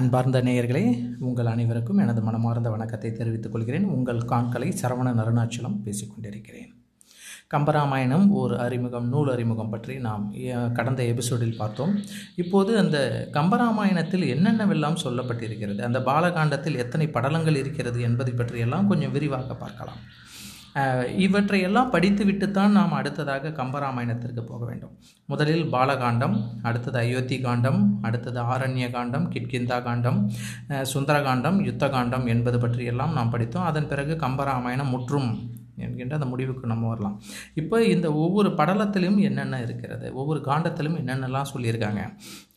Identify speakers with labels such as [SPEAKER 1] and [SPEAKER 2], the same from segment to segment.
[SPEAKER 1] அன்பார்ந்த நேயர்களே உங்கள் அனைவருக்கும் எனது மனமார்ந்த வணக்கத்தை தெரிவித்துக் கொள்கிறேன். உங்கள் காண்களை சரவண அருணாச்சலம் பேசிக்கொண்டிருக்கிறேன் கம்பராமாயணம் ஒரு அறிமுகம் நூல் அறிமுகம் பற்றி நாம் கடந்த எபிசோடில் பார்த்தோம். இப்போது அந்த கம்பராமாயணத்தில் என்னென்னவெல்லாம் சொல்லப்பட்டிருக்கிறது அந்த பாலகாண்டத்தில் எத்தனை படலங்கள் இருக்கிறது என்பதை பற்றியெல்லாம் கொஞ்சம் விரிவாக பார்க்கலாம். இவற்றையெல்லாம் படித்துவிட்டுத்தான் நாம் அடுத்ததாக கம்பராமாயணத்திற்கு போக வேண்டும். முதலில் பாலகாண்டம் அடுத்தது அயோத்தி காண்டம் அடுத்தது ஆரண்ய காண்டம் கிட்கிந்தா காண்டம் சுந்தரகாண்டம் யுத்த காண்டம் என்பது பற்றியெல்லாம் நாம் படித்தோம். அதன் பிறகு கம்பராமாயணம் முற்றும் என்கின்ற அந்த முடிவுக்கு நம்ம வரலாம். இப்போ இந்த ஒவ்வொரு படலத்திலும் என்னென்ன இருக்கிறது ஒவ்வொரு காண்டத்திலும் என்னென்னலாம் சொல்லியிருக்காங்க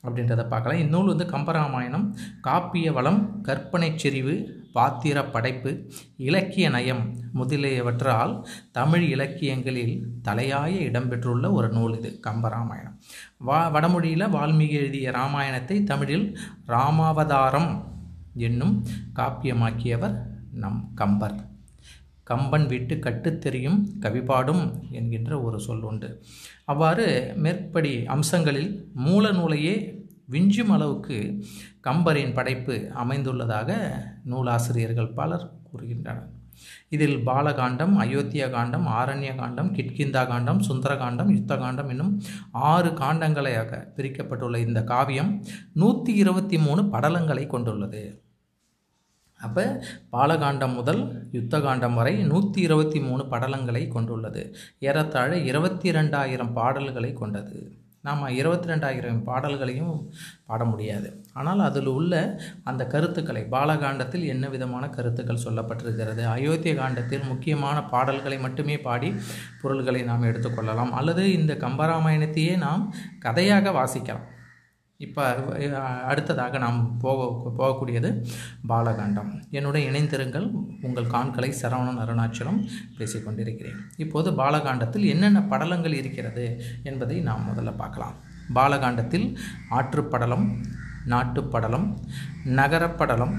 [SPEAKER 1] அப்படின்றத பார்க்கலாம். இந்நூல் வந்து கம்பராமாயணம் காப்பிய வளம் கற்பனை செறிவு பாத்திர படைப்பு இலக்கிய நயம் முதலியவற்றால் தமிழ் இலக்கியங்களில் தலையாய இடம்பெற்றுள்ள ஒரு நூல் இது கம்பராமாயணம். வா வடமொழியில் வால்மீகி எழுதிய ராமாயணத்தை தமிழில் ராமாவதாரம் என்னும் காப்பியமாக்கியவர் நம் கம்பர். கம்பன் வீட்டு கட்டுத்தெரியும் கவிபாடும் என்கின்ற ஒரு சொல் உண்டு. அவ்வாறு மேற்படி அம்சங்களில் மூல நூலையே விஞ்சும் அளவுக்கு கம்பரின் படைப்பு அமைந்துள்ளதாக நூலாசிரியர்கள் பலர் கூறுகின்றனர். இதில் பாலகாண்டம் அயோத்தியா காண்டம் ஆரண்ய காண்டம் கிட்கிந்தா காண்டம் சுந்தரகாண்டம் யுத்த காண்டம் என்னும் ஆறு காண்டங்களையாக பிரிக்கப்பட்டுள்ள இந்த காவியம் நூற்றி இருபத்தி மூணு படலங்களை கொண்டுள்ளது. அப்போ பாலகாண்டம் முதல் யுத்த காண்டம் வரை நூற்றி இருபத்தி மூணு படலங்களை கொண்டுள்ளது. ஏறத்தாழ இருபத்தி ரெண்டாயிரம் பாடல்களை கொண்டது. நாம் இருபத்தி ரெண்டாயிரம் பாடல்களையும் பாட முடியாது. ஆனால் அதில் உள்ள அந்த கருத்துக்களை பாலகாண்டத்தில் என்ன விதமான கருத்துக்கள் சொல்லப்பட்டிருக்கிறது அயோத்திய காண்டத்தில் முக்கியமான பாடல்களை மட்டுமே பாடி பொருள்களை நாம் எடுத்துக்கொள்ளலாம் அல்லது இந்த கம்பராமாயணத்தையே நாம் கதையாக வாசிக்கலாம். இப்போ அடுத்ததாக நாம் போக போகக்கூடியது பாலகாண்டம். என்னுடைய இணைந்திருங்கள் உங்கள் காண்களை சரவணன் அருணாச்சலம் பேசிக்கொண்டிருக்கிறேன் இப்போது பாலகாண்டத்தில் என்னென்ன படலங்கள் இருக்கிறது என்பதை நாம் முதல்ல பார்க்கலாம். பாலகாண்டத்தில் ஆற்றுப்படலம் நாட்டுப்படலம் நகரப்படலம்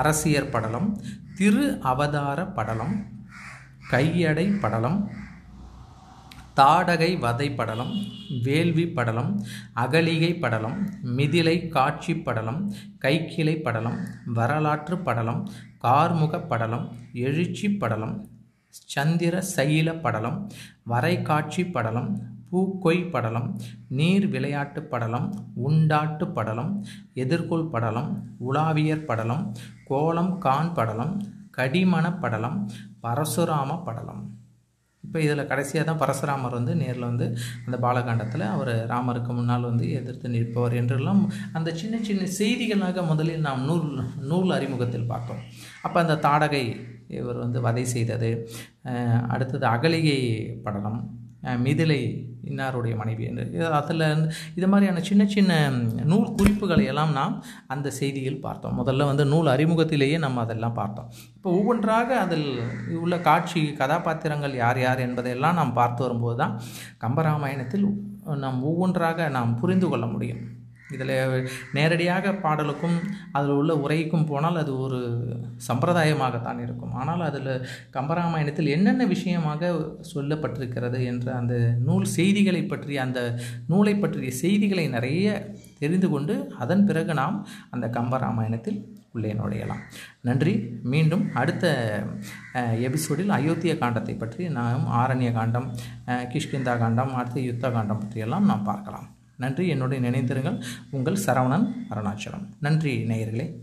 [SPEAKER 1] அரசியற் படலம் திரு அவதார படலம் கையடை படலம் தாடகை வதை படலம் வேள்வி படலம் அகலிகை படலம் மிதிலை காட்சி படலம் கைக்கிளை படலம் வரலாற்று படலம் கார்முக படலம் எழுச்சி படலம் சந்திர சைல படலம் வரைகாட்சி படலம் பூக்கொய் படலம் நீர் விளையாட்டு படலம் உண்டாட்டு படலம் எதிர்கொள் படலம் உலாவியர் படலம் கோலம் கான் படலம் கடிமண படலம் பரசுராம படலம். இப்போ இதில் கடைசியாக தான் பரசுராமர் வந்து நேரில் வந்து அந்த பாலகாண்டத்தில் அவர் ராமருக்கு முன்னால் வந்து எதிர்த்து நிற்பவர் என்றெல்லாம் அந்த சின்ன சின்ன செய்திகளாக முதலில் நாம் நூல் நூல் அறிமுகத்தில் பார்த்தோம். அப்போ அந்த தாடகை இவர் வந்து வதை செய்தது. அடுத்தது அகலிகை படலம். மிதிலை இன்னாருடைய மனைவி என்று. இது அதில் இது மாதிரியான சின்ன சின்ன நூல் குறிப்புகளை எல்லாம் நாம் அந்த செய்தியில் பார்த்தோம். முதல்ல வந்து நூல் அறிமுகத்திலேயே நம்ம அதெல்லாம் பார்த்தோம். இப்போ ஒவ்வொன்றாக அதில் உள்ள காட்சி கதாபாத்திரங்கள் யார் யார் என்பதையெல்லாம் நாம் பார்த்து வரும்போது தான் கம்பராமாயணத்தில் நாம் ஒவ்வொன்றாக நாம் புரிந்து கொள்ள முடியும். இதில் நேரடியாக பாடலுக்கும் அதில் உள்ள உரைக்கும் போனால் அது ஒரு சம்பிரதாயமாகத்தான் இருக்கும். ஆனால் அதில் கம்பராமாயணத்தில் என்னென்ன விஷயமாக சொல்லப்பட்டிருக்கிறது என்ற அந்த நூல் செய்திகளை பற்றி அந்த நூலை பற்றிய செய்திகளை நிறைய தெரிந்து கொண்டு அதன் பிறகு நாம் அந்த கம்பராமாயணத்தில் உள்ளே நுழையலாம். நன்றி. மீண்டும் அடுத்த எபிசோடில் அயோத்திய காண்டத்தை பற்றி நாம் ஆரண்ய காண்டம் கிஷ்கிந்தா காண்டம் அடுத்த யுத்த காண்டம் பற்றியெல்லாம் நாம் பார்க்கலாம். நன்றி. என்னுடைய நினைத்திருங்கள் உங்கள் சரவணன் அருணாச்சலம். நன்றி நேயர்களே.